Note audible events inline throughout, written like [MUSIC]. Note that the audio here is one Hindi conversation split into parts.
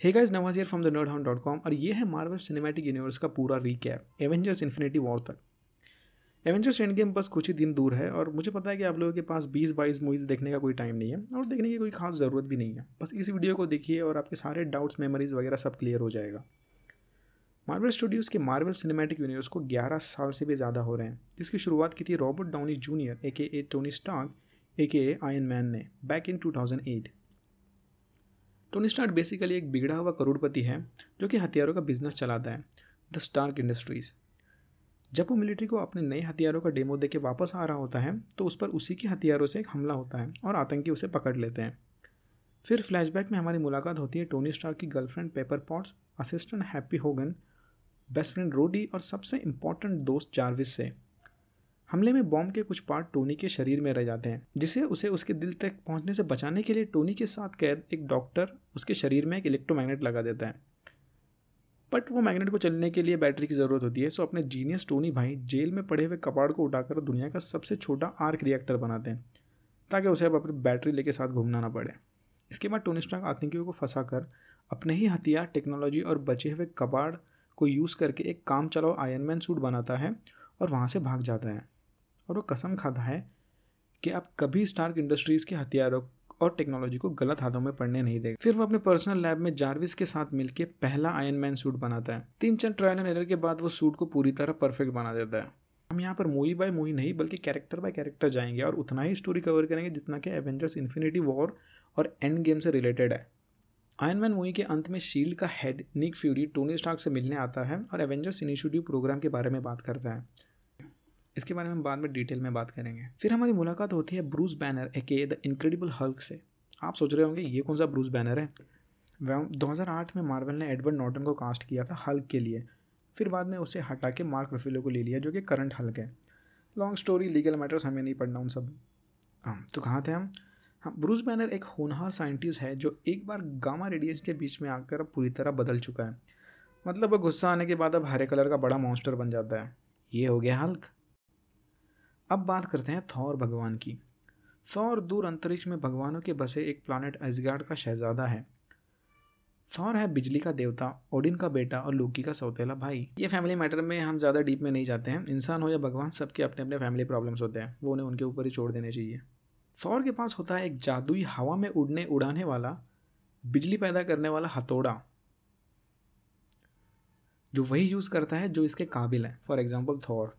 Hey guys Nawaz from the com और ये है मार्वल सिनेमैटिक यूनिवर्स का पूरा रीकैप एवेंजर्स इन्फिनिटी वॉर तक। एवेंजर्स एंड गेम बस कुछ ही दिन दूर है और मुझे पता है कि आप लोगों के पास 20 बाईस मूवीज़ देखने का कोई टाइम नहीं है और देखने की कोई खास ज़रूरत भी नहीं है। बस इस वीडियो को देखिए और आपके सारे डाउट्स मेमोरीज वगैरह सब क्लियर हो जाएगा। मार्वल स्टूडियोज़ के मार्वल सिनेमैटिक यूनिवर्स को 11 साल से भी ज़्यादा हो रहे हैं, जिसकी शुरुआत की थी रॉबर्ट डाउनी जूनियर ए के ए Tony Stark a k a Iron Man ने back in 2008 Tony Stark basically एक बिगड़ा हुआ करोड़पति है, जो कि हथियारों का बिज़नेस चलाता है द स्टार्क इंडस्ट्रीज़ जब वो मिलिट्री को अपने नए हथियारों का डेमो दे के वापस आ रहा होता है तो उस पर उसी के हथियारों से एक हमला होता है और आतंकी उसे पकड़ लेते हैं। फिर फ्लैशबैक में हमारी मुलाकात होती है टोनी स्टार की girlfriend Pepper Potts assistant Happy Hogan best friend Rhodey और सबसे इंपॉर्टेंट दोस्त जार्विस से। हमले में बॉम्ब के कुछ पार्ट टोनी के शरीर में रह जाते हैं, जिसे उसे उसके दिल तक पहुँचने से बचाने के लिए टोनी के साथ कैद एक डॉक्टर उसके शरीर में एक इलेक्ट्रोमैग्नेट लगा देता है। बट वो मैग्नेट को चलने के लिए बैटरी की ज़रूरत होती है, सो अपने जीनियस टोनी भाई जेल में पड़े हुए कपाड़ को उठाकर दुनिया का सबसे छोटा आर्क रिएक्टर बनाते हैं, ताकि उसे अब अपनी बैटरी लेके साथ घूमना ना पड़े। इसके बाद टोनी स्टार्क आतंकियों को फंसा कर अपने ही हथियार टेक्नोलॉजी और बचे हुए कबाड़ को यूज़ करके एक काम चलाओ आयरन मैन सूट बनाता है और वहाँ से भाग जाता है। और वो कसम खाता है कि आप कभी स्टार्क इंडस्ट्रीज़ के हथियारों और टेक्नोलॉजी को गलत हाथों में पड़ने नहीं देगा। फिर वो अपने पर्सनल लैब में जार्विस के साथ मिलकर पहला आयन मैन सूट बनाता है। तीन चार ट्रायल एंड एरर के बाद वो सूट को पूरी तरह परफेक्ट बना देता है। हम यहाँ पर मूवी बाय मूवी नहीं, बल्कि कैरेक्टर बाय कैरेक्टर जाएँगे और उतना ही स्टोरी कवर करेंगे जितना कि एवेंजर्स इन्फिनिटी वॉर और एंड गेम से रिलेटेड है। आयन मैन मूवी के अंत में शील्ड का head Nick Fury Tony Stark से मिलने आता है और एवेंजर्स इनिशिएटिव प्रोग्राम के बारे में बात करता है। इसके बारे में हम बाद में डिटेल में बात करेंगे। फिर हमारी मुलाकात होती है ब्रूस बैनर ए के द इनक्रेडिबल हल्क से। आप सोच रहे होंगे, ये कौन सा ब्रूस बैनर है? वह दो हज़ार आठ में मार्वल ने एडवर्ड नॉर्टन को कास्ट किया था हल्क के लिए। फिर बाद में उसे हटा के मार्क रफीलो को ले लिया, जो कि करंट हल्क है। लॉन्ग स्टोरी लीगल मैटर्स हमें नहीं पढ़ना उन सब। हाँ तो कहाँ थे हम? हाँ ब्रूस बैनर एक होनहार साइंटिस्ट है, जो एक बार गामा रेडिएशन के बीच में आकर पूरी तरह बदल चुका है। मतलब वो गुस्सा आने के बाद अब हरे कलर का बड़ा मॉन्स्टर बन जाता है। ये हो गया हल्क अब बात करते हैं थौर भगवान की। सौर दूर अंतरिक्ष में भगवानों के बसे एक प्लानट एजगार्ड का शहजादा है। सौर है बिजली का देवता ओडिन का बेटा और लोकी का सौतेला भाई। ये फैमिली मैटर में हम ज़्यादा डीप में नहीं जाते हैं। इंसान हो या भगवान, सबके अपने अपने फैमिली प्रॉब्लम्स होते हैं। वो उन्हें उनके ऊपर ही छोड़ देने चाहिए। सौर के पास होता है एक जादुई हवा में उड़ने, उड़ाने वाला, बिजली पैदा करने वाला हथौड़ा, जो वही यूज़ करता है, जो इसके काबिल है। For example Thor.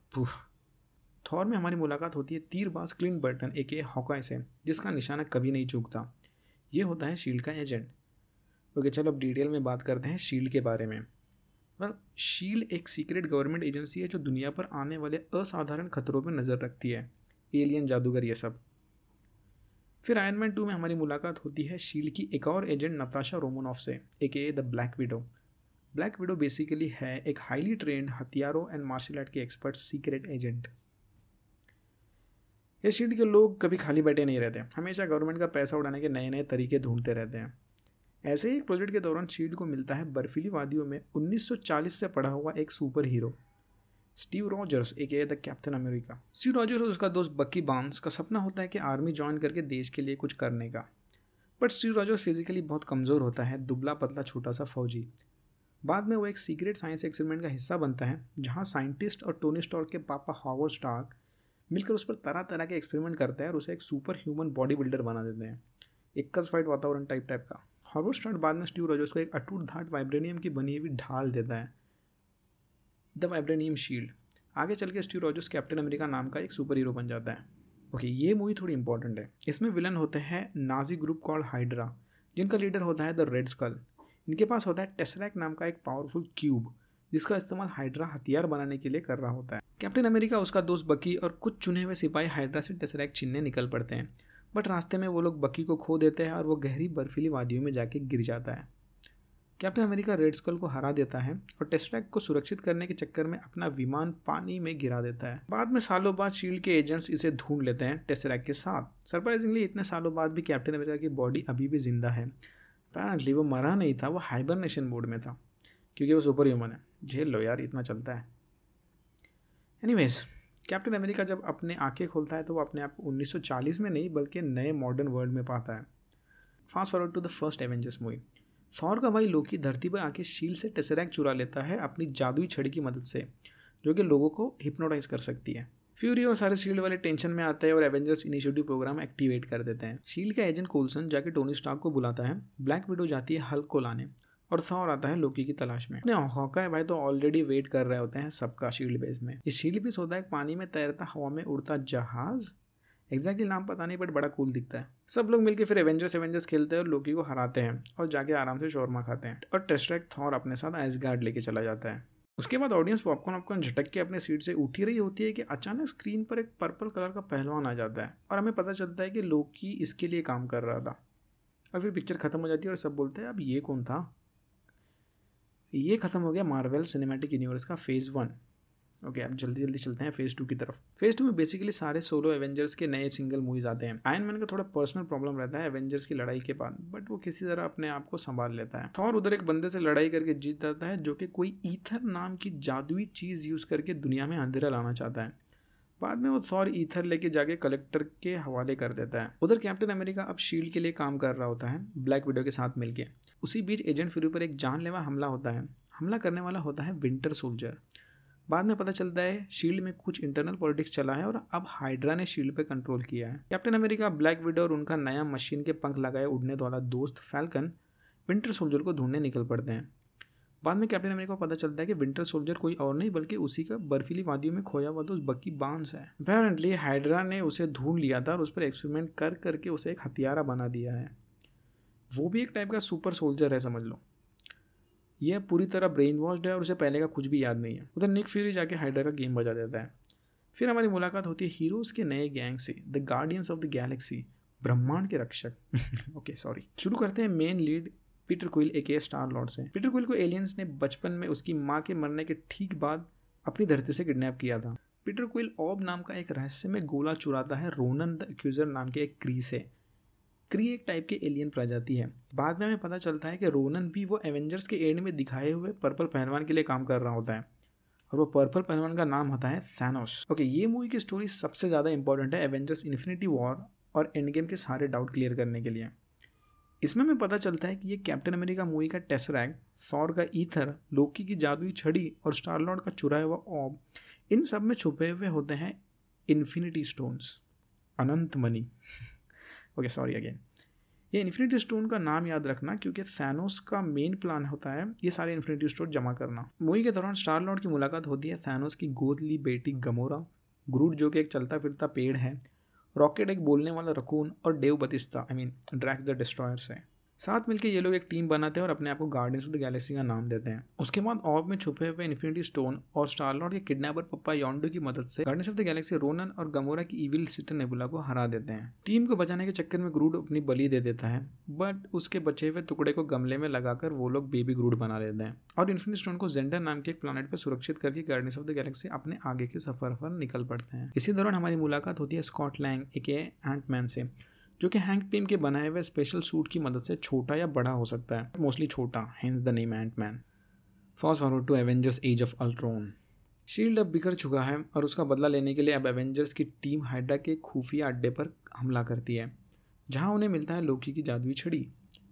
थॉर में हमारी मुलाकात होती है तीरबाज क्लिन बर्टन एक हॉकाई से जिसका निशाना कभी नहीं चूकता। ये होता है शील्ड का एजेंट। ओके, चलो अब डिटेल में बात करते हैं शील्ड के बारे में। बस शील्ड एक सीक्रेट गवर्नमेंट एजेंसी है जो दुनिया पर आने वाले असाधारण खतरों पर नज़र रखती है। एलियन, जादूगर, ये सब। फिर आयरन टू में हमारी मुलाकात होती है शील्ड की एक और एजेंट नताशा रोमोनॉफ से a the Black Widow Black Widow basically है एक हाईली ट्रेंड हथियारों एंड मार्शल आर्ट के एक्सपर्ट सीक्रेट एजेंट ये शील्ड के लोग कभी खाली बैठे नहीं रहते, हमेशा गवर्नमेंट का पैसा उड़ाने के नए नए तरीके ढूंढते रहते हैं। ऐसे ही एक प्रोजेक्ट के दौरान शील्ड को मिलता है बर्फीली वादियों में 1940 से पड़ा हुआ एक सुपर हीरो स्टीव रॉजर्स एक the Captain America. Steve Rogers और उसका दोस्त बक्की बाँस का सपना होता है कि आर्मी ज्वाइन करके देश के लिए कुछ करने का। बट स्टीव रॉजर्स फिजिकली बहुत कमज़ोर होता है, दुबला पतला छोटा सा फौजी। बाद में वो एक सीक्रेट साइंस एक्सपेरिमेंट का हिस्सा बनता है, जहाँ साइंटिस्ट और टोनी स्टॉर्क के पापा हॉवर्ड स्टार्क मिलकर उस पर तरह तरह के एक्सपेरिमेंट करते हैं और उसे एक सुपर ह्यूमन बॉडी बिल्डर बना देते हैं। एक फाइट वातावरण टाइप टाइप का। हॉर्वर स्टार्ट बाद में स्टीव रोजर्स को एक अटूट धाट वाइब्रेनियम की बनी हुई ढाल देता है। द वाइब्रेनियम शील्ड आगे चल के स्टीव रोजर्स कैप्टन अमेरिका नाम का एक सुपर हीरो बन जाता है। ओके ये मूवी थोड़ी इंपॉर्टेंट है। इसमें विलन होते हैं नाजी ग्रुप कॉल्ड हाइड्रा जिनका लीडर होता है द रेड स्कल इनके पास होता है टेसरैक नाम का एक पावरफुल क्यूब जिसका इस्तेमाल हाइड्रा हथियार बनाने के लिए कर रहा होता है। कैप्टन अमेरिका, उसका दोस्त बकी और कुछ चुने हुए सिपाही हाइड्रा से टेसरैक छीनने निकल पड़ते हैं। बट रास्ते में वो लोग बकी को खो देते हैं और वो गहरी बर्फीली वादियों में जाके गिर जाता है। कैप्टन अमेरिका रेड स्कल को हरा देता है और टेस्टरैक को सुरक्षित करने के चक्कर में अपना विमान पानी में गिरा देता है। बाद में सालों बाद शील्ड के एजेंट्स इसे ढूंढ लेते हैं टेस्टरैक के साथ। सरप्राइजिंगली, इतने सालों बाद भी कैप्टन अमेरिका की बॉडी अभी भी ज़िंदा है। अपेरेंटली वो मरा नहीं था, वो हाइबरनेशन मोड में था, क्योंकि वो सुपर ह्यूमन है। झेल लो यार, इतना चलता है। एनीवेज कैप्टन अमेरिका जब अपने आँखें खोलता है तो वो अपने आप को 1940 में नहीं, बल्कि नए मॉडर्न वर्ल्ड में पाता है। Fast forward to the first Avengers movie Thor का भाई लोकी धरती पर आके शील से टेसरैक चुरा लेता है अपनी जादुई छड़ी की मदद से, जो कि लोगों को हिप्नोटाइज कर सकती है। फ्यूरी और सारे शील्ड वाले टेंशन में आते हैं और एवेंजर्स इनिशिएटिव प्रोग्राम एक्टिवेट कर देते हैं। शील्ड का एजेंट कोल्सन जाके टोनी स्टार्क को बुलाता है। ब्लैक विडो जाती है हल्क को लाने। और थॉर आता है लोकी की तलाश में। हॉका है भाई तो ऑलरेडी वेट कर रहे होते हैं सबका शील्ड बेस में। ये शील्ड बेस होता है पानी में तैरता हवा में उड़ता जहाज़। एग्जैक्टली नाम पता नहीं बट बड़ा कूल दिखता है। सब लोग मिलकर फिर एवेंजर्स एवेंजर्स खेलते हैं और लोकी को हराते हैं और जाके आराम से शोरमा खाते हैं और टेस्ट्रैक थॉर अपने साथ आइस गार्ड लेके चला जाता है। उसके बाद ऑडियंस पॉपकॉर्न वॉपकॉर्न झटक के अपने सीट से उठी रही होती है कि अचानक स्क्रीन पर एक पर्पल कलर का पहलवान आ जाता है और हमें पता चलता है कि लोकी इसके लिए काम कर रहा था। और फिर पिक्चर खत्म हो जाती है और सब बोलते हैं, अब ये कौन था? ये खत्म हो गया मार्वल सिनेमैटिक यूनिवर्स का फ़ेज़ वन ओके okay, अब जल्दी जल्दी चलते हैं फ़ेज़ टू की तरफ़। फ़ेज़ टू में बेसिकली सारे सोलो एवेंजर्स के नए सिंगल मूवीज़ आते हैं। आयन मैन का थोड़ा पर्सनल प्रॉब्लम रहता है एवेंजर्स की लड़ाई के बाद बट वो किसी तरह अपने आप को संभाल लेता है। और उधर एक बंदे से लड़ाई करके जीत जाता है जो कि कोई ईथर नाम की जादुई चीज़ यूज़ करके दुनिया में अंधेरा लाना चाहता है। बाद में वो थॉर ईथर लेके जाके कलेक्टर के हवाले कर देता है। उधर कैप्टन अमेरिका अब शील्ड के लिए काम कर रहा होता है, ब्लैक विडो के साथ मिलके। उसी बीच एजेंट फ्री पर एक जानलेवा हमला होता है। हमला करने वाला होता है विंटर सोल्जर। बाद में पता चलता है, शील्ड में कुछ इंटरनल पॉलिटिक्स चला है और अब हाइड्रा ने शील्ड पे कंट्रोल किया है। कैप्टन अमेरिका, ब्लैक विडो और उनका नया मशीन के पंख लगाए उड़ने वाला दोस्त फैल्कन विंटर सोल्जर को ढूँढने निकल पड़ते हैं। बाद में कैप्टन अमेरिका को पता चलता है कि विंटर सोल्जर कोई और नहीं, बल्कि उसी का बर्फीली वादियों में खोया हुआ दोस्त बक्की बाँस है। अपेरेंटली हाइड्रा ने उसे ढूंढ लिया था और उस पर एक्सपेरिमेंट कर करके उसे एक हथियारा बना दिया है। वो भी एक टाइप का सुपर सोल्जर है, समझ लो। यह पूरी तरह ब्रेन वॉश्ड है और उसे पहले का कुछ भी याद नहीं है। उधर निक फ्यूरी जाके हाइड्रा का गेम बजा देता है। फिर हमारी मुलाकात होती है हीरोज़ के नए गैंग से the Guardians of the Galaxy ब्रह्मांड के रक्षक। [LAUGHS] ओके सॉरी शुरू करते हैं मेन लीड पीटर क्विल एक स्टार लॉर्ड से पीटर क्विल को एलियंस ने बचपन में उसकी माँ के मरने के ठीक बाद अपनी धरती से किडनैप किया था। पीटर क्विल ऑब नाम का एक रहस्य में गोला चुराता है रोनन द एक्यूजर नाम के एक क्री से। क्री एक टाइप के एलियन प्रजाति है। बाद में हमें पता चलता है कि रोनन भी वो एवेंजर्स के एंड में दिखाए हुए पर्पल पहलवान के लिए काम कर रहा होता है। और वो पर्पल पहलवान का नाम होता है थैनोस ओके, ये मूवी की स्टोरी सबसे ज़्यादा इंपॉर्टेंट है एवेंजर्स इन्फिनिटी वॉर और एंड गेम के सारे डाउट क्लियर करने के लिए। इसमें हमें पता चलता है कि ये कैप्टन अमेरिका मूवी का टेसरैग, सौर का ईथर, लोकी की जादुई छड़ी और स्टार लॉर्ड का चुराया हुआ ऑब, इन सब में छुपे हुए होते हैं इन्फिनिटी स्टोन्स, अनंत मनी। ओके सॉरी अगेन ये इन्फिनिटी स्टोन का नाम याद रखना, क्योंकि थैनोस का मेन प्लान होता है ये सारे इन्फिनिटी स्टोन जमा करना। मूवी के दौरान स्टार लॉर्ड की मुलाकात होती है थैनोस की गोद ली बेटी गमोरा। ग्रूट जो कि एक चलता फिरता पेड़ है रॉकेट एक बोलने वाला रकून और Dave Bautista I mean Drax the Destroyers से साथ मिलकर ये लोग एक टीम बनाते हैं और अपने आप को गार्डियंस ऑफ़ द गैलेक्सी का नाम देते हैं। उसके बाद ऑब में छुपे हुए इन्फिनिटी स्टोन और स्टारलॉर्ड के किडनैपर पप्पा योंडो की मदद से Guardians of the Galaxy Ronan और गमोरा की इविल सिटर नेबुला को हरा देते हैं। टीम को बचाने के चक्कर में ग्रूड अपनी बलि दे देता है बट उसके बचे हुए टुकड़े को गमले में लगाकर वो लोग बेबी ग्रूड बना लेते हैं। और इन्फिनिटी स्टोन को जेंडर नाम के एक प्लानट पर सुरक्षित करके गार्डियंस ऑफ़ द गैलेक्सी अपने आगे के सफ़र पर निकल पड़ते हैं। इसी दौरान हमारी मुलाकात होती है स्कॉट लैंग एक एंट मैन से। जो कि हैंक पिम के बनाए हुए स्पेशल सूट की मदद से छोटा या बड़ा हो सकता है। मोस्टली छोटा hence the name Ant Man fast forward to Avengers Age of Ultron SHIELD अब बिखर चुका है और उसका बदला लेने के लिए अब एवेंजर्स की टीम हाइड्रा के खुफिया अड्डे पर हमला करती है, जहाँ उन्हें मिलता है लोकी की जादुई छड़ी।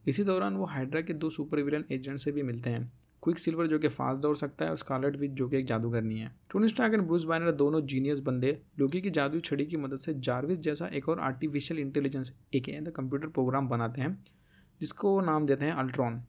इसी दौरान वो हाइड्रा के दो सुपर विलन एजेंट से भी मिलते हैं। क्विक सिल्वर जो कि फास्ट दौड़ सकता है और स्कारलेट विच जो कि एक जादूगरनी है। Tony Stark and Bruce Banner दोनों जीनियस बंदे। लोकी की जादू छड़ी की मदद से जारविस जैसा एक और आर्टिफिशियल इंटेलिजेंस एक कंप्यूटर प्रोग्राम बनाते हैं, जिसको नाम देते हैं अल्ट्रॉन।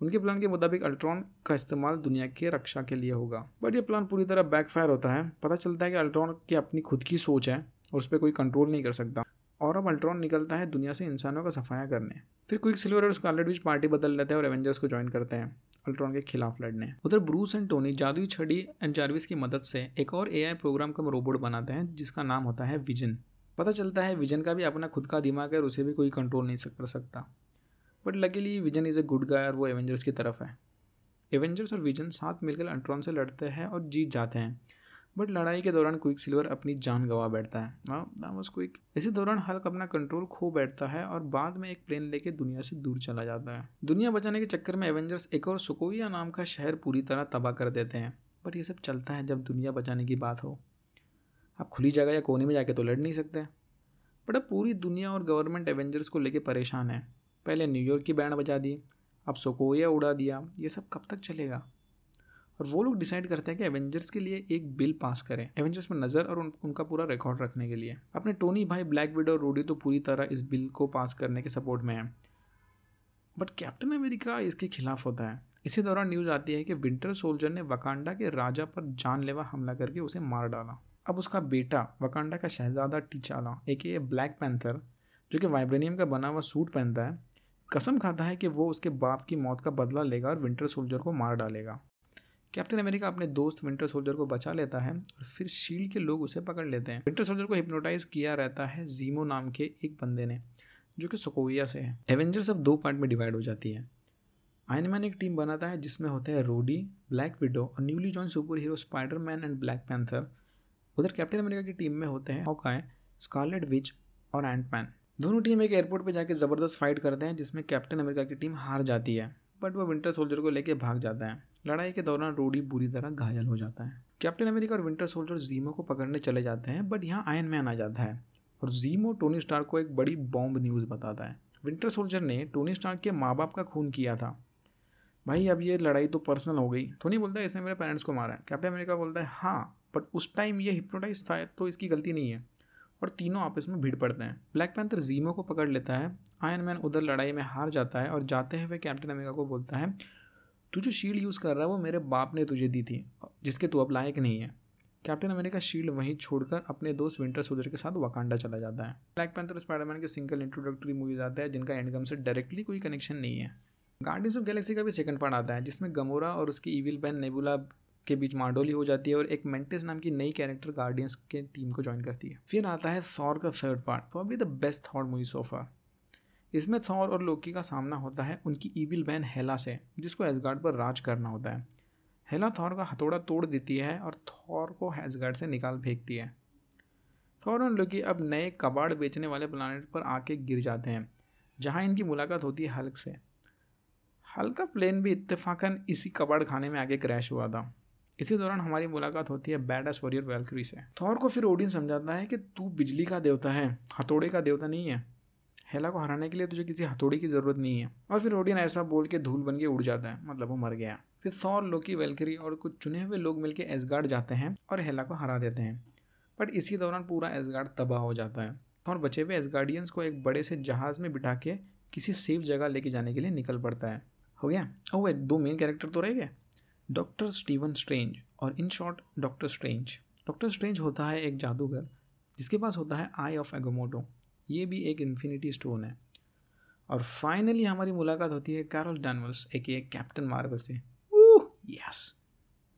उनके प्लान के मुताबिक अल्ट्रॉन का इस्तेमाल दुनिया के रक्षा के लिए होगा। बट ये प्लान पूरी तरह बैकफायर होता है। पता चलता है कि अल्ट्रॉन की अपनी खुद की सोच है और उस पर कोई कंट्रोल नहीं कर सकता। और अब अल्ट्रॉन निकलता है दुनिया से इंसानों का सफाया करने। फिर क्विक सिल्वर और स्कारलेट विच पार्टी बदल लेते हैं और एवेंजर्स को ज्वाइन करते हैं। अल्ट्रॉन के खिलाफ लड़ने उधर ब्रूस एंड टोनी जादुई छड़ी एंड जार्विस की मदद से एक और एआई प्रोग्राम का रोबोट बनाते हैं, जिसका नाम होता है विजन पता चलता है विजन का भी अपना खुद का दिमाग है और उसे भी कोई कंट्रोल नहीं कर सकता। But luckily Vision is a good guy और वो एवेंजर्स की तरफ़ है। एवेंजर्स और विजन साथ मिलकर अल्ट्रॉन से लड़ते हैं और जीत जाते हैं। बट लड़ाई के दौरान क्विक सिल्वर अपनी जान गंवा बैठता है। क्विक इसी दौरान हल्क अपना कंट्रोल खो बैठता है और बाद में एक प्लेन लेके दुनिया से दूर चला जाता है। दुनिया बचाने के चक्कर में एवेंजर्स एक और सुकोया नाम का शहर पूरी तरह तबाह कर देते हैं। बट ये सब चलता है जब दुनिया बचाने की बात हो। आप खुली जगह या कोने में जाके तो लड़ नहीं सकते। बट अब पूरी दुनिया और गवर्नमेंट एवेंजर्स को लेके परेशान है। पहले न्यूयॉर्क की बैंड बजा दी, अब सोकोया उड़ा दिया। ये सब कब तक चलेगा? और वो लोग डिसाइड करते हैं कि एवेंजर्स के लिए एक बिल पास करें। एवेंजर्स में नज़र और उन, उनका पूरा रिकॉर्ड रखने के लिए। अपने टोनी भाई ब्लैक विडो और रोडी तो पूरी तरह इस बिल को पास करने के सपोर्ट में है। बट कैप्टन अमेरिका इसके खिलाफ होता है। इसी दौरान न्यूज़ आती है कि विंटर सोल्जर ने वकांडा के राजा पर जानलेवा हमला करके उसे मार डाला। अब उसका बेटा वकांडा का शहजादा टीचाला एक ब्लैक पैंथर जो कि वाइब्रेनियम का बना हुआ सूट पहनता है कसम खाता है कि वो उसके बाप की मौत का बदला लेगा और विंटर सोल्जर को मार डालेगा। कैप्टन अमेरिका अपने दोस्त विंटर सोल्जर को बचा लेता है और फिर शील्ड के लोग उसे पकड़ लेते हैं। विंटर सोल्जर को हिप्नोटाइज किया रहता है जीमो नाम के एक बंदे ने, जो कि सोकोविया से है। एवेंजर्स अब दो पार्ट में डिवाइड हो जाती है। आयनमैन एक टीम बनाता है जिसमें होते हैं रोडी, ब्लैक विडो और newly join superhero Spider Man and Black Panther. उधर कैप्टन अमेरिका की टीम में होते हैं हॉकाय स्कारलेट विच और एंटमैन। दोनों टीम एक एयरपोर्ट पर जाकर ज़बरदस्त फाइट करते हैं, जिसमें कैप्टन अमेरिका की टीम हार जाती है, बट वो विंटर सोल्जर को लेकर भाग जाता है। लड़ाई के दौरान रोडी बुरी तरह घायल हो जाता है। कैप्टन अमेरिका और विंटर सोल्जर जीमो को पकड़ने चले जाते हैं, बट यहाँ आयन मैन आ जाता है। और जीमो टोनी स्टार को एक बड़ी बॉम्ब न्यूज़ बताता है। विंटर सोल्जर ने टोनी स्टार के माँ बाप का खून किया था। भाई, अब ये लड़ाई तो पर्सनल हो गई। टोनी बोलता है, इसने मेरे पेरेंट्स को मारा है। कैप्टन अमेरिका बोलता है हाँ बट उस टाइम ये हिप्नोटाइज था तो इसकी गलती नहीं है। और तीनों आपस में भीड़ पड़ते हैं। ब्लैक पैंथर जीमो को पकड़ लेता है। आयन मैन उधर लड़ाई में हार जाता है और जाते हुए कैप्टन अमेरिका को बोलता है तू जो शील्ड यूज़ कर रहा है, वो मेरे बाप ने तुझे दी थी, जिसके तू अब लायक नहीं है। कैप्टन अमेरिका शील्ड वहीं छोड़कर अपने दोस्त विंटर सोल्जर के साथ वकांडा चला जाता है। ब्लैक पैंथर स्पाइडरमैन के सिंगल इंट्रोडक्टरी मूवीज़ आते हैं, जिनका एंडगम से डायरेक्टली कोई कनेक्शन नहीं है। गार्डियंस ऑफ़ गैलेक्सी का भी सेकंड पार्ट आता है, जिसमें गमोरा और उसकी ईविल बहन नेबुला के बीच मांडोली हो जाती है और एक मेंटिस नाम की नई कैरेक्टर गार्डियंस के टीम को ज्वाइन करती है। फिर आता है थॉर का third part probably the best Thor movie so far इसमें थॉर और लोकी का सामना होता है उनकी ईविल बहन हेला से, जिसको एसगार्ड पर राज करना होता है। हेला थॉर का हथौड़ा तोड़ देती है और थॉर को एसगार्ड से निकाल फेंकती है। थॉर और लोकी अब नए कबाड़ बेचने वाले प्लानट पर आके गिर जाते हैं, जहाँ इनकी मुलाकात होती है हल्क से। हल्का प्लेन भी इत्तेफाकन इसी कबाड़ खाने में आगे क्रैश हुआ था। इसी दौरान हमारी मुलाकात होती है बैड एस वॉरियर वेलक्री से। थॉर को फिर ओडिन समझाता है कि तू बिजली का देवता है, हथौड़े का देवता नहीं है। हेला को हराने के लिए तुझे किसी हथौड़ी की ज़रूरत नहीं है। और फिर ओडिन ऐसा बोल के धूल बन के उड़ जाता है मतलब वो मर गया। फिर थॉर लोकी, वेलकरी और कुछ चुने हुए लोग मिलकर एसगार्ड जाते हैं और हेला को हरा देते हैं। बट इसी दौरान पूरा एसगार्ड तबाह हो जाता है और बचे हुए एसगार्डियंस को एक बड़े से जहाज़ में बिठा के किसी सेफ़ जगह लेके जाने के लिए निकल पड़ता है। हो गया? ओ वे दो मेन कैरेक्टर तो रह गए? डॉक्टर स्टीवन स्ट्रेंज और in short Doctor Strange Doctor Strange होता है एक जादूगर, जिसके पास होता है आई ऑफ़ एगोमोटो ये भी एक इन्फिनिटी स्टोन है। और फाइनली हमारी मुलाकात होती है कैरल डैनवल्स एक कैप्टन मार्वल से। ओह यस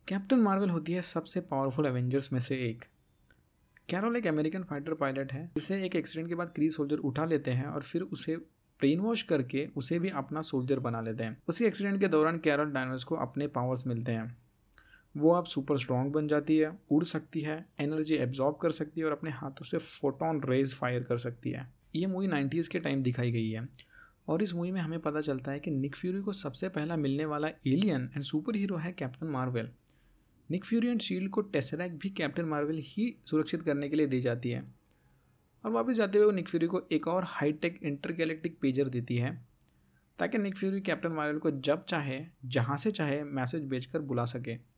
कैप्टन मार्वल होती है सबसे पावरफुल एवेंजर्स में से एक। कैरल एक अमेरिकन फाइटर पायलट है। जिसे एक एक्सीडेंट के बाद क्री सोल्जर उठा लेते हैं और फिर उसे ब्रेन वॉश करके उसे भी अपना सोल्जर बना लेते हैं। उसी एक्सीडेंट के दौरान कैरल डायनर्स को अपने पावर्स मिलते हैं। वो अब सुपर स्ट्रॉन्ग बन जाती है, उड़ सकती है एनर्जी एब्जॉर्ब कर सकती है और अपने हाथों से फोटोन रेज फायर कर सकती है। ये मूवी नाइन्टीज़ के टाइम दिखाई गई है और इस मूवी में हमें पता चलता है कि निक फ्यूरी को सबसे पहला मिलने वाला एलियन एंड सुपर हीरो है Captain Marvel Nick Fury and SHIELD को टेसरैक भी कैप्टन मार्वल ही सुरक्षित करने के लिए दी जाती है। और वापस जाते हुए वो निक फ्यूरी को एक और हाईटेक इंटरगैलेक्टिक पेजर देती है, ताकि निक फ्यूरी कैप्टन मार्वल को जब चाहे, जहाँ से चाहे मैसेज भेजकर बुला सके।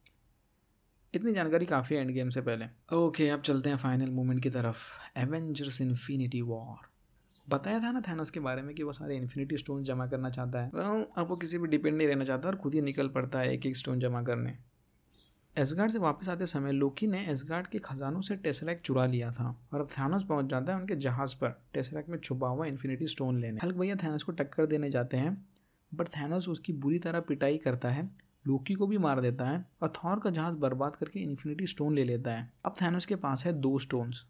इतनी जानकारी काफ़ी है एंड गेम से पहले। ओके okay, अब चलते हैं फाइनल मोमेंट की तरफ़। एवेंजर्स इन्फिनिटी वॉर बताया था ना थैनोस के बारे में कि वो सारे इन्फिनिटी स्टोन जमा करना चाहता है। Well, अब वो किसी भी डिपेंड नहीं रहना चाहता और खुद ही निकल पड़ता है एक एक स्टोन जमा करने। एसगार्ड से वापस आते समय लोकी ने एसगार्ड के खजानों से टेसरैक चुरा लिया था और अब थैनोस पहुँच जाता है उनके जहाज़ पर टेसरैक में छुपा हुआ इन्फिनिटी स्टोन लेने। हल्क भैया थैनोस को टक्कर देने जाते हैं बट थैनोस उसकी बुरी तरह पिटाई करता है। लोकी को भी मार देता है और थॉर का जहाज़ बर्बाद करके इन्फिनिटी स्टोन ले लेता है। अब थैनोस के पास है दो स्टोन्स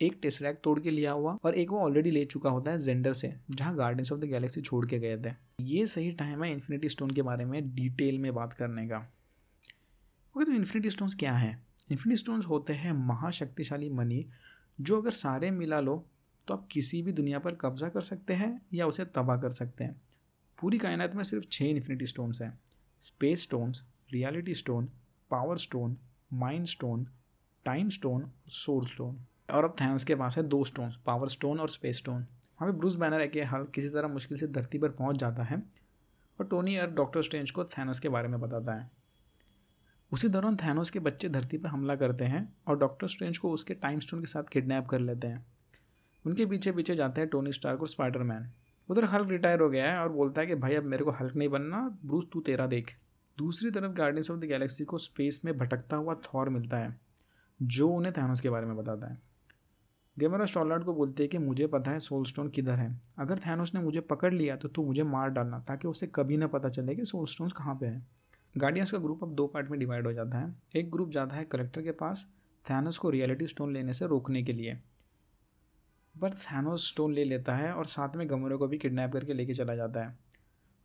एक टेसरैक तोड़ के लिया हुआ और एक वो ऑलरेडी ले चुका होता है जेंडर से, जहाँ गार्डन्स ऑफ़ द गैलेक्सी छोड़ के गए थे। ये सही टाइम है इन्फिनिटी स्टोन के बारे में डिटेल में बात करने का। ओके तो इन्फिनिटी स्टोन्स क्या है? इन्फिनिटी स्टोन्स होते हैं महाशक्तिशाली मनी, जो अगर सारे मिला लो तो आप किसी भी दुनिया पर कब्जा कर सकते हैं या उसे तबाह कर सकते हैं। पूरी कायनात में सिर्फ़ छः इन्फिनिटी स्टोन्स हैं। Space stones reality stone power stone mind stone time stone soul stone और अब थैनोस के पास है दो स्टोन पावर स्टोन और स्पेस स्टोन वहाँ पे ब्रूस बैनर है कि हल किसी तरह मुश्किल से धरती पर पहुँच जाता है और टोनी और डॉक्टर स्ट्रेंज को थैनोस के बारे में बताता है। उसी दौरान थैनोस के बच्चे धरती पर हमला करते हैं और डॉक्टर स्ट्रेंज को उसके टाइम स्टोन के साथ किडनैप कर लेते हैं। उनके पीछे पीछे जाते हैं टोनी स्टार्क और स्पाइडरमैन उधर हल्क रिटायर हो गया है और बोलता है कि भाई, अब मेरे को हल्क नहीं बनना ब्रूस तू तेरा देख। दूसरी तरफ़ गार्डियंस ऑफ़ द गैलेक्सी को स्पेस में भटकता हुआ थॉर मिलता है, जो उन्हें थैनोस के बारे में बताता है। गेमरा स्टॉलार्ड को बोलते हैं कि मुझे पता है सोल स्टोन किधर है। अगर थैनोस ने मुझे पकड़ लिया तो तू मुझे मार डालना, ताकि उसे कभी ना पता चले कि सोल स्टोन्स कहाँ पर है। गार्डियंस का ग्रुप अब दो पार्ट में डिवाइड हो जाता है। एक ग्रुप जाता है कलेक्टर के पास थैनोस को रियलिटी स्टोन लेने से रोकने के लिए। बट थैनोस स्टोन ले लेता है और साथ में गमोरे को भी किडनैप करके लेके चला जाता है।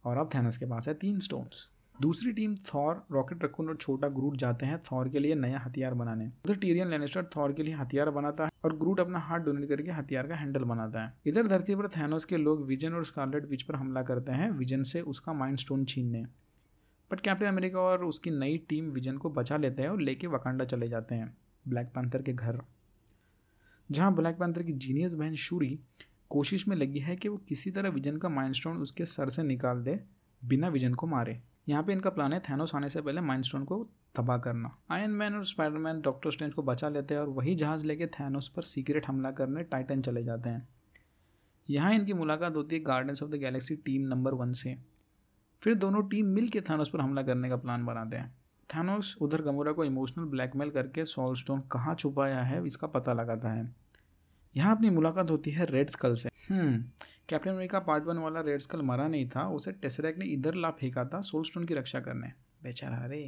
और अब थैनोस के पास है तीन स्टोन्स दूसरी टीम थॉर रॉकेट रकून और छोटा ग्रूट जाते हैं थॉर के लिए नया हथियार बनाने। उधर टीरियन लेनेस्टर थॉर के लिए हथियार बनाता है और ग्रूट अपना हाथ डोनेट करके हथियार का हैंडल बनाता है। इधर धरती पर थैनोस के लोग विजन और स्कारलेट विच पर हमला करते हैं विजन से उसका माइंड स्टोन छीनने। बट कैप्टन अमेरिका और उसकी नई टीम विजन को बचा लेते हैं और लेके वकांडा चले जाते हैं ब्लैक पैंथर के घर। जहाँ ब्लैक पैंथर की जीनियस बहन शूरी कोशिश में लगी है कि वो किसी तरह विजन का माइंडस्टोन उसके सर से निकाल दे, बिना विजन को मारे। यहाँ पे इनका प्लान है थैनोस आने से पहले माइंडस्टोन को तबाह करना। आयन मैन और स्पाइडरमैन डॉक्टर स्ट्रेंज को बचा लेते हैं और वही जहाज़ लेके थैनोस पर सीक्रेट हमला करने टाइटन चले जाते हैं। यहाँ इनकी मुलाकात होती है Guardians of the Galaxy team number one से। फिर दोनों टीम मिल के थानोस पर हमला करने का प्लान बनाते हैं। थानोस उधर गमोरा को इमोशनल ब्लैकमेल करके सॉलस्टोन कहाँ छुपाया है, इसका पता लगाता है। यहाँ अपनी मुलाकात होती है रेड स्कल से। हम्म कैप्टन अमेरिका पार्ट वन वाला रेड स्कल मरा नहीं था, उसे टेसरैक ने इधर ला फेंका था सोल स्टोन की रक्षा करने। बेचारा अरे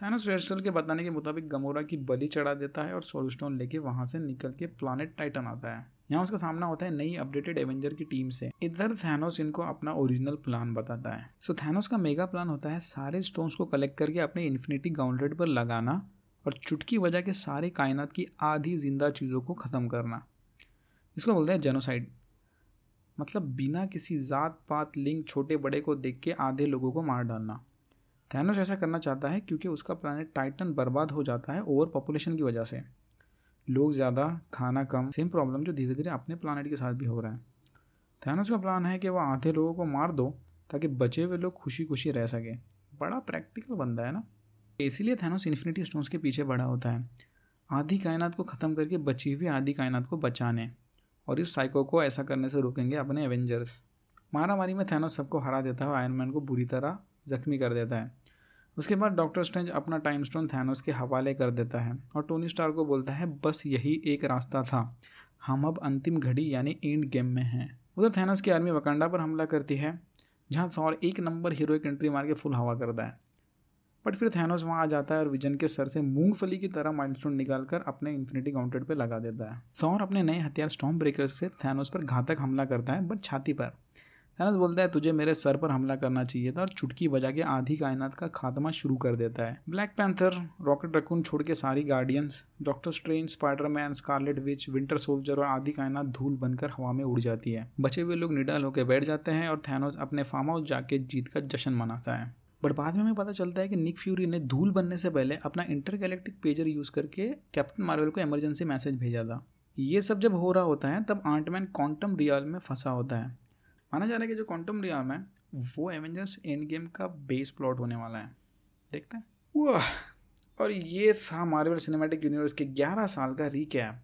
थानोस रेड स्कल के बताने के मुताबिक गमोरा की बलि चढ़ा देता है और सोल स्टोन लेके वहाँ से निकल के प्लानट टाइटन आता है। यहाँ उसका सामना होता है नई अपडेटेड एवेंजर की टीम से। इधर थैनोस इनको अपना ओरिजिनल प्लान बताता है। सो so, थैनोस का मेगा प्लान होता है सारे स्टोन्स को कलेक्ट करके अपने इन्फिनिटी गाउंड्रेड पर लगाना और चुटकी वजह के सारे कायनात की आधी ज़िंदा चीज़ों को ख़त्म करना। इसको बोलते हैं जेनोसाइड मतलब बिना किसी ज़ात पात लिंक छोटे बड़े को देख के आधे लोगों को मार डालना। थैनोस ऐसा करना चाहता है क्योंकि उसका प्लानट टाइटन बर्बाद हो जाता है ओवर पॉपुलेशन की वजह से। लोग ज़्यादा, खाना कम सेम प्रॉब्लम जो धीरे धीरे अपने प्लानट के साथ भी हो रहा है। थैनोस का प्लान है कि वह आधे लोगों को मार दो ताकि बचे हुए लोग खुशी खुशी रह सकें। बड़ा प्रैक्टिकल बंदा है ना? इसीलिए थैनोस इन्फिनिटी स्टोन्स के पीछे बड़ा होता है। आधी कायनात को ख़त्म करके बची हुई आधी कायनात को बचाने। और इस साइको को ऐसा करने से रोकेंगे अपने एवेंजर्स मारा मारी में थैनोस सबको हरा देता है आयरन मैन को बुरी तरह जख्मी कर देता है। उसके बाद डॉक्टर स्ट्रेंज अपना टाइम स्टोन थैनोस के हवाले कर देता है और टोनी स्टार को बोलता है, बस यही एक रास्ता था। हम अब अंतिम घड़ी यानी एंड गेम में हैं। उधर थैनोस की आर्मी वकांडा पर हमला करती है, जहाँ थॉर एक नंबर हीरोइक एंट्री मार के फुल हवा करता है। बट फिर थैनोस वहाँ आ जाता है और विजन के सर से मूंगफली की तरह माइलस्टोन निकालकर अपने इन्फिनिटी काउंटेड पे लगा देता है। थॉर अपने नए हथियार स्टॉम ब्रेकर से थैनोस पर घातक हमला करता है, बट छाती पर। थैनस बोलता है, तुझे मेरे सर पर हमला करना चाहिए था और चुटकी बजा के आधी कायनात का खात्मा शुरू कर देता है। ब्लैक पैंथर, रॉकेट रकून छोड़ के सारी Guardians, Doctor Strange, Spider Man, Scarlet Witch, Winter Soldier और आधी कायनात धूल बनकर हवा में उड़ जाती है। बचे हुए लोग निडाल होकर बैठ जाते हैं और थैनोस अपने फार्म हाउस जाके जीत का जश्न मनाता है। बट बाद में हमें पता चलता है कि निक फ्यूरी ने धूल बनने से पहले अपना इंटरगैलेक्टिक पेजर यूज़ करके कैप्टन मार्वल को इमरजेंसी मैसेज भेजा था। ये सब जब हो रहा होता है, तब आंटमैन क्वांटम रियल में फंसा होता है। माना जा रहा है कि जो क्वांटम रियाम है, वो एवेंजर्स एंड गेम का बेस प्लॉट होने वाला है। देखते हैं। वाह! और ये था मार्वल सिनेमैटिक यूनिवर्स के 11 साल का रीकैप